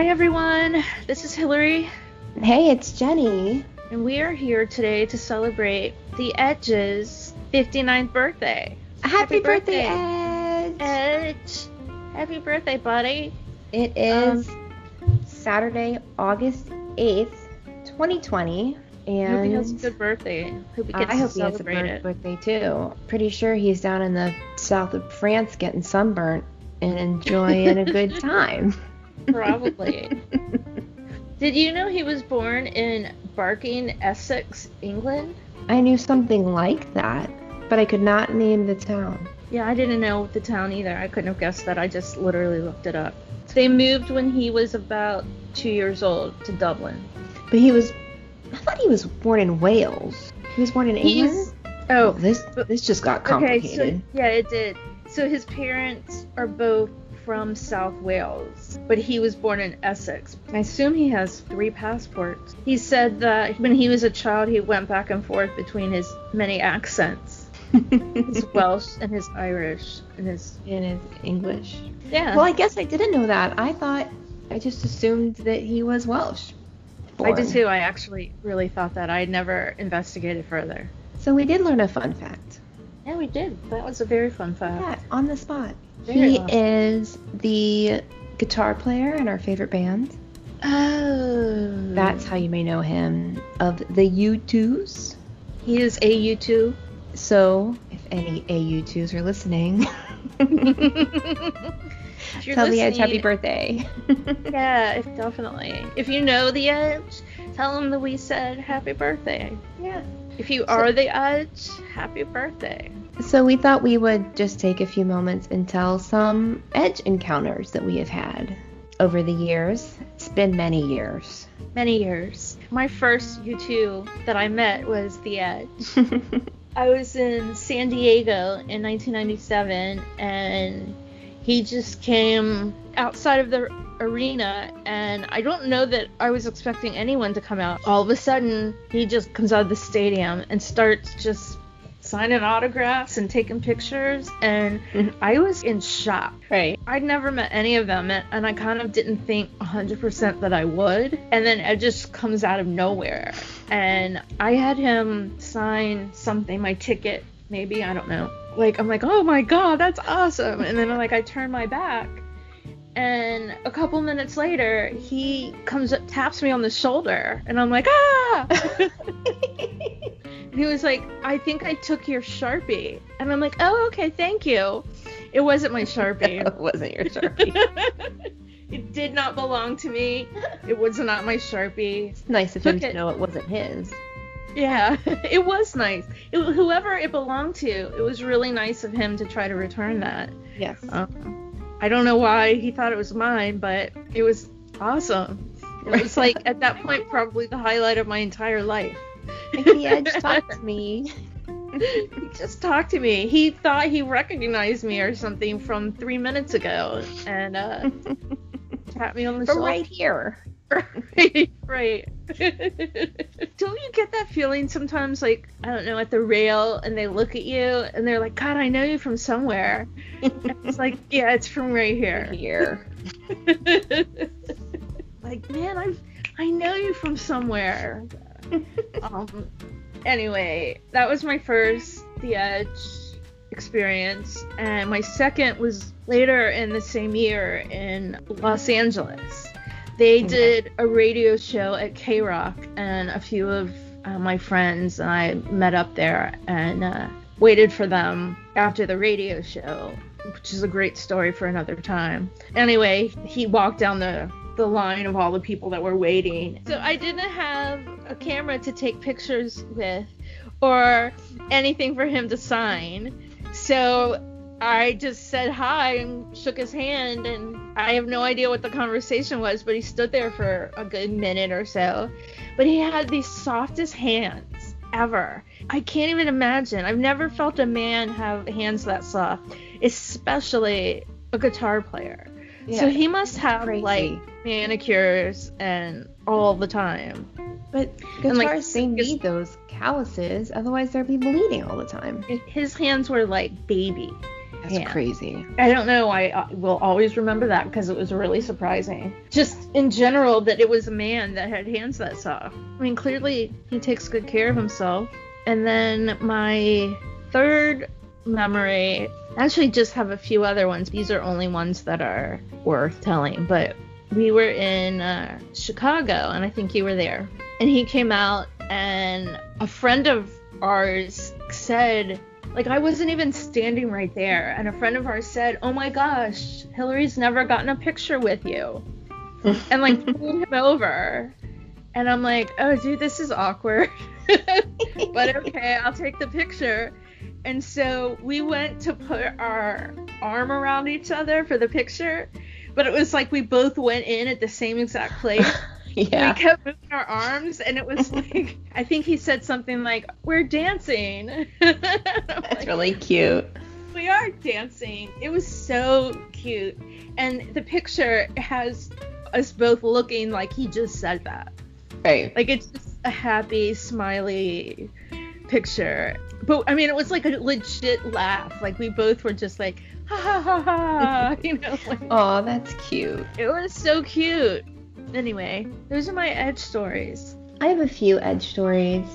Hi everyone, this is Hillary, Hey, it's Jenny. and we are here today to celebrate the Edge's 59th birthday. Happy, birthday, birthday, Edge. Edge! Happy birthday, buddy! It um, is Saturday, August 8th, 2020. And Hope he has a good birthday. Hope he gets I hope he has a bird- birthday too. Pretty sure he's down in the south of France getting sunburnt and enjoying a good time. Probably. Did you know he was born in Barking, Essex, England? I knew something like that, but I could not name the town. Yeah, I didn't know the town either. I couldn't have guessed that. I just literally looked it up. They moved when he was about two years old to Dublin. But he was, I thought he was born in Wales. He was born in England. He's oh this this just got complicated. okay. So yeah, it did. So his parents are both from South Wales, but he was born in Essex. I assume he has three passports. He said that when he was a child, he went back and forth between his many accents. his Welsh and his Irish and his in his English. yeah. Well, I guess I didn't know that. I thought I just assumed that he was Welsh. I did too. I actually really thought that. I never investigated further. So we did learn a fun fact. Yeah, we did. That was a very fun fact. Yeah, on the spot. Very he awesome. is the guitar player in our favorite band. Oh. That's how you may know him of the U2s. he is AU2. So, if any AU2s are listening, tell the Edge happy birthday. Yeah, definitely. If you know the Edge, tell him that we said happy birthday. yeah. If you are the Edge, happy birthday. So we thought we would just take a few moments and tell some Edge encounters that we have had over the years. It's been many years. Many years. My first U2 that I met was the Edge. I was in San Diego in 1997, and he just came outside of the arena, and I don't know that I was expecting anyone to come out. All of a sudden, he just comes out of the stadium and starts just signing autographs and taking pictures, and Mhm. I was in shock. right. I'd never met any of them, and and I kind of didn't think 100% that I would. And then it just comes out of nowhere. And I had him sign something, my ticket, maybe, I don't know. Like, I'm like, oh my god, that's awesome. And then, I'm like, I turn my back. And a couple minutes later, he comes up, taps me on the shoulder, and I'm like, ah! And he was like, I think I took your Sharpie. And I'm like, oh, okay, thank you. It wasn't my Sharpie. it wasn't your Sharpie. it did not belong to me. It was not my Sharpie. It's nice of him Took to it. know it wasn't his. Yeah, it was nice. It, whoever it belonged to, it was really nice of him to try to return that. Yes. Um, I don't know why he thought it was mine, but it was awesome. It was like at that point probably the highlight of my entire life. The just talked to me. he just talked to me. He thought he recognized me or something from three minutes ago, and uh, tapped me on the shoulder. right here. right, right. don't you get that feeling sometimes, like I don't know, at the rail, and they look at you and they're like, "God, I know you from somewhere." And it's like, yeah, it's from right here. Here. like, man, I I know you from somewhere. um. Anyway, that was my first The Edge experience, and my second was later in the same year in Los Angeles. They did a radio show at KROQ, and a few of uh, my friends and I met up there and uh, waited for them after the radio show, which is a great story for another time. Anyway, he walked down the the line of all the people that were waiting. So I didn't have a camera to take pictures with or anything for him to sign. So I just said hi and shook his hand, and I have no idea what the conversation was, but he stood there for a good minute or so. But he had the softest hands ever. I can't even imagine. I've never felt a man have hands that soft, especially a guitar player. So he must have crazy. like manicures and all the time. But And, like, guitars, they need those calluses, otherwise they'll be bleeding all the time. His hands were like baby. That's Yeah. crazy. I don't know. I uh, will always remember that because it was really surprising. Just in general, that it was a man that had hands that soft. I mean, clearly he takes good care of himself. And then my third memory, actually just have a few other ones. These are only ones that are worth telling. But we were in uh, Chicago, and I think you were there. And he came out, and a friend of ours said, like I wasn't even standing right there, and a friend of ours said, "Oh my gosh, Hillary's never gotten a picture with you," and like pulled him over, and I'm like, "Oh, dude, this is awkward," but okay, I'll take the picture. And so we went to put our arm around each other for the picture, but it was like we both went in at the same exact place. Yeah. We kept moving our arms, and it was like I think he said something like, "We're dancing." That's really cute. we are dancing. It was so cute. And the picture has us both looking like he just said that. Right. Like it's just a happy, smiley picture. But I mean, it was like a legit laugh. Like we both were just like, ha ha ha ha. You know, like, Oh, that's cute. it was so cute. Anyway, those are my edge stories. I have a few Edge stories,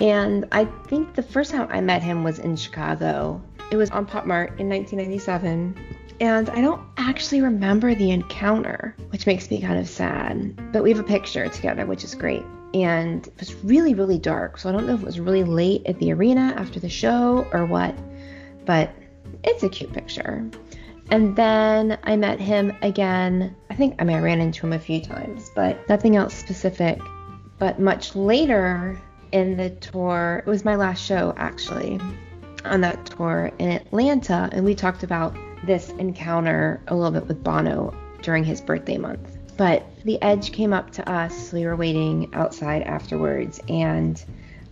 and I think the first time I met him was in Chicago. It was on Pop Mart in 1997, and I don't actually remember the encounter, which makes me kind of sad. But we have a picture together, which is great. And it was really, really dark, so I don't know if it was really late at the arena after the show or what, but it's a cute picture. And then I met him again. I think I mean I ran into him a few times, but nothing else specific. But much later in the tour, it was my last show actually on that tour in Atlanta, and we talked about this encounter a little bit with Bono during his birthday month. But the Edge came up to us. We were waiting outside afterwards, and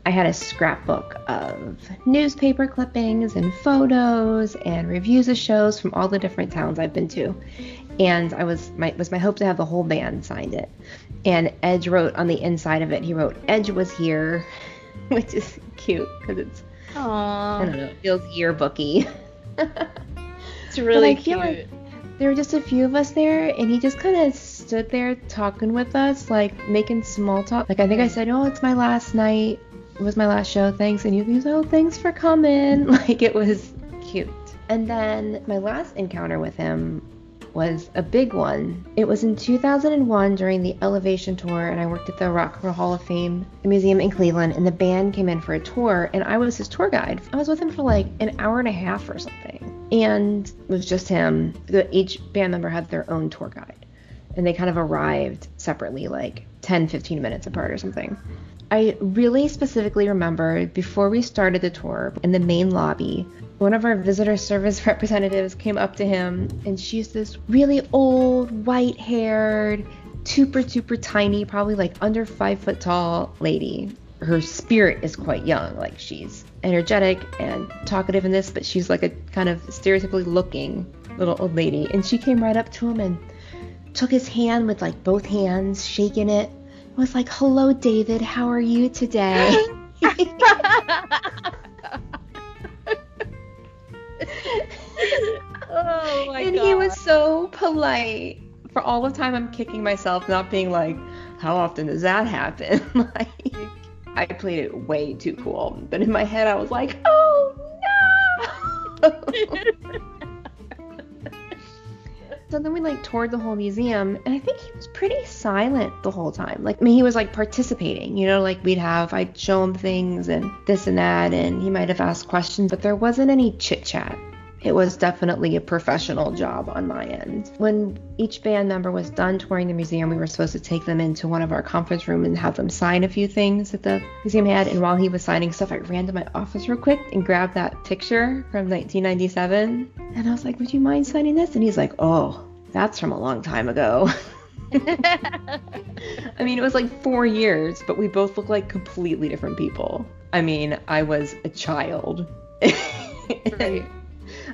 I had a scrapbook of newspaper clippings and photos and reviews of shows from all the different towns I've been to. And I was my was my hope to have the whole band signed it. And Edge wrote on the inside of it, he wrote Edge was here, which is cute because it's Aww. I don't know, it feels yearbooky. it's really cute. like- there were just a few of us there, and he just kind of stood there talking with us, like making small talk. Like I think I said, "Oh, it's my last night. It was my last show. Thanks." And he was, "Oh, thanks for coming." Like it was cute. And then my last encounter with him was a big one. It was in 2001 during the Elevation tour, and I worked at the Rock and Roll Hall of Fame Museum in Cleveland, and the band came in for a tour, and I was his tour guide. I was with him for like an hour and a half or something, and it was just him. The, each band member had their own tour guide, and they kind of arrived separately, like 10, 15 minutes apart or something. I really specifically remember before we started the tour in the main lobby, one of our visitor service representatives came up to him and she's this really old, white haired, super, super tiny, probably like under five foot tall lady. Her spirit is quite young, like she's energetic and talkative in this, but she's like a kind of stereotypically looking little old lady. And she came right up to him and took his hand with like both hands, shaking it. Was like, "Hello, David. How are you today?" oh my god. and god. he was so polite. For all the time, I'm kicking myself, not being like, "How often does that happen?" like, I played it way too cool. But in my head, I was like, "Oh no!" So then we like toured the whole museum, and I think he was pretty silent the whole time. Like, I mean, he was like participating, you know, like we'd have, I'd show him things and this and that, and he might have asked questions, but there wasn't any chit chat. It was definitely a professional job on my end. When each band member was done touring the museum, we were supposed to take them into one of our conference rooms and have them sign a few things that the museum had. And while he was signing stuff, I ran to my office real quick and grabbed that picture from 1997. And I was like, Would you mind signing this? And he's like, Oh, that's from a long time ago. I mean, it was like four years, but we both look like completely different people. I mean, I was a child. Right.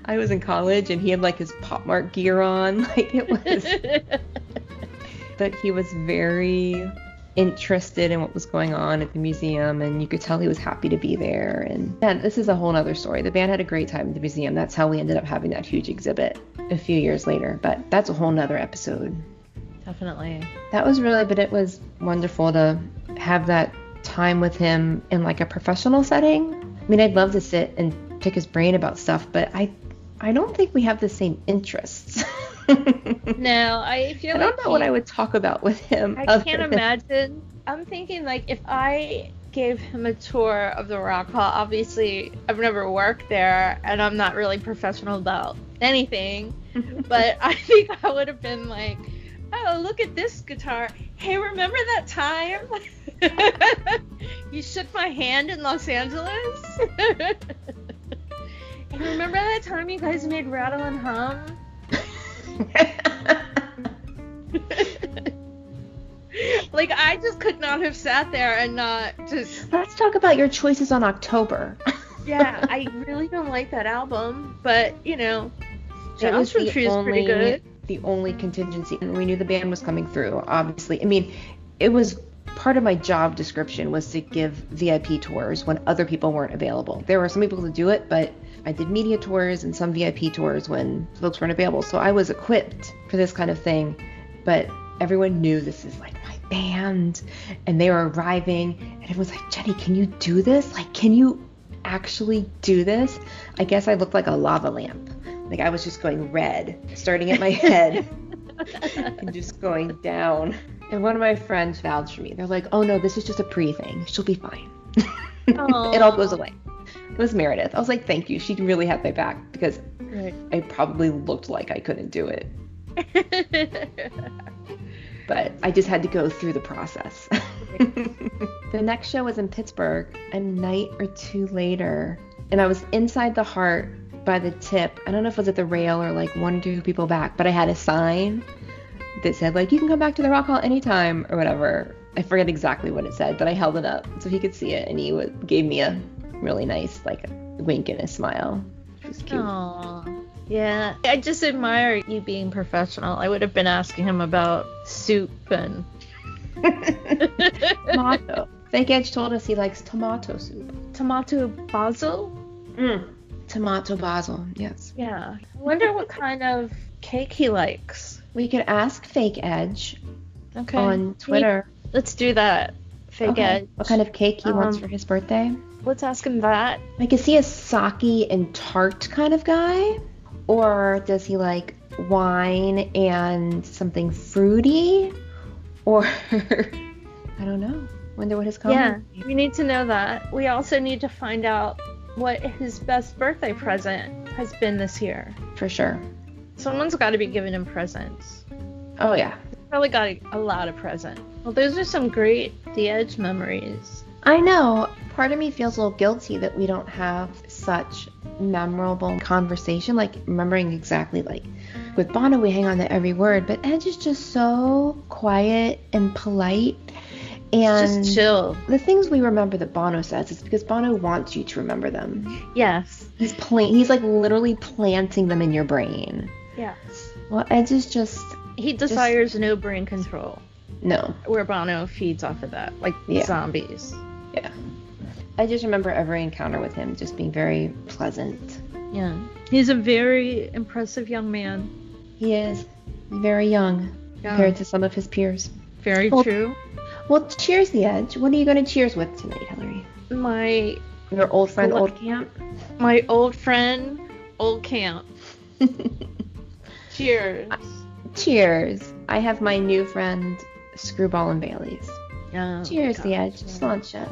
I was in college and he had like his Pop Mart gear on. Like it was but he was very interested in what was going on at the museum and you could tell he was happy to be there. And yeah, this is a whole other story. The band had a great time at the museum. That's how we ended up having that huge exhibit a few years later. But that's a whole nother episode. Definitely. that was really but it was wonderful to have that time with him in like a professional setting. I mean i'd love to sit and pick his brain about stuff but i i don't think we have the same interests No, I feel I like don't know what I would talk about with him. I can't than- imagine. I'm thinking like if I gave him a tour of the Rock Hall, obviously I've never worked there and I'm not really professional about anything, but I think I would have been like, "Oh, look at this guitar. Hey, remember that time you shook my hand in Los Angeles?" And remember that time you guys made Rattle and Hum? like I just could not have sat there and not just Let's talk about your choices on October. yeah, I really don't like that album, but you know, It was Joshua the Tree is pretty only- good. the only contingency, and we knew the band was coming through. Obviously, I mean, it was part of my job description was to give VIP tours when other people weren't available. There were some people to do it, but I did media tours and some VIP tours when folks weren't available. So I was equipped for this kind of thing, but everyone knew this is like my band, and they were arriving, and it was like, Jenny, can you do this? Like, can you actually do this? I guess I looked like a lava lamp. Like I was just going red, starting at my head and just going down. And one of my friends vouched for me. They're like, "Oh no, this is just a pre thing. She'll be fine. it all goes away." It was Meredith. I was like, "Thank you. She really had my back because Right. I probably looked like I couldn't do it, but I just had to go through the process." the next show was in Pittsburgh a night or two later, and I was inside the heart by the tip. I don't know if it was at the rail or like one or two people back, but I had a sign that said like you can come back to the Rock Hall anytime or whatever. I forget exactly what it said, but I held it up so he could see it, and he w- gave me a really nice like a wink and a smile. It was cute. Aw. Yeah, I just admire you being professional. I would have been asking him about soup and tomato. Fake Edge told us he likes tomato soup. tomato basil. Mm. Tomato basil, yes. Yeah. I wonder what kind of cake he likes. We could ask Fake Edge Okay. on Twitter. Let's do that. Fake Okay. Edge. What kind of cake he wants Um, for his birthday? Let's ask him that. Like, is he a sake and tart kind of guy? Or does he like wine and something fruity? Or, I don't know. Wonder what his comment. Yeah, we need to know that. We also need to find out what his best birthday present has been this year. For sure. Someone's got to be giving him presents. Oh, yeah. Probably got a, a lot of presents. Well, those are some great The Edge memories. I know. Part of me feels a little guilty that we don't have such memorable conversation, like remembering exactly like with Bono we hang on to every word, but Edge is just so quiet and polite. And Just chill. the things we remember that Bono says is because Bono wants you to remember them. Yes. He's plant he's like literally planting them in your brain. Yes. Well, Edge is just He desires no brain control. no. Where Bono feeds off of that, like Yeah. zombies. Yeah. I just remember every encounter with him just being very pleasant. Yeah. He's a very impressive young man. He is very young Yeah. compared to some of his peers. Very Well- true. Well, cheers, the Edge. What are you going to cheers with tonight, Hillary? My Your old friend, Old Camp. my old friend, old camp. Cheers. cheers. I have my new friend, Screwball and Bailey's. Oh, cheers, the. Edge. Sláinte.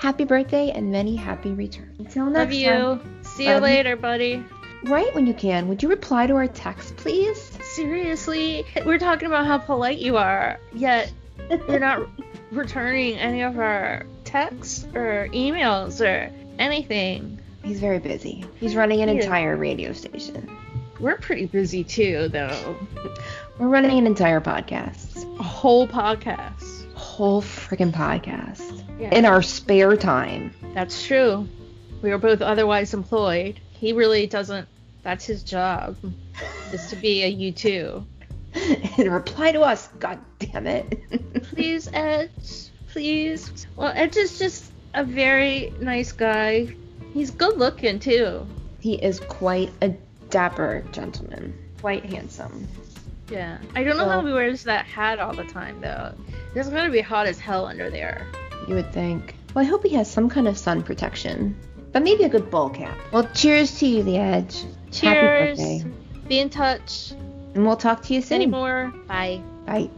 Happy birthday and many happy returns. Until next Love you. time. See you Love you. later, buddy. Right when you can, would you reply to our text, please? Seriously, we're talking about how polite you are, yet you're not returning any of our texts or emails or anything. He's very busy. He's running an entire radio station. We're pretty busy too, though. We're running an entire podcast. A whole podcast. Whole freaking podcast. Yeah. In our spare time. That's true. We are both otherwise employed. He really doesn't. That's his job, is to be a U2. and reply to us. God damn it. please, Edge. Please. Well, Edge is just a very nice guy. He's good looking too. he is quite a dapper gentleman. Quite handsome. Yeah. I don't know Well- how he wears that hat all the time though. It's gonna be hot as hell under there. You would think. Well, I hope he has some kind of sun protection. But maybe a good ball cap. Well, cheers to you, The Edge. Cheers. birthday. Be in touch. And we'll talk to you soon. Anymore. Bye. Bye.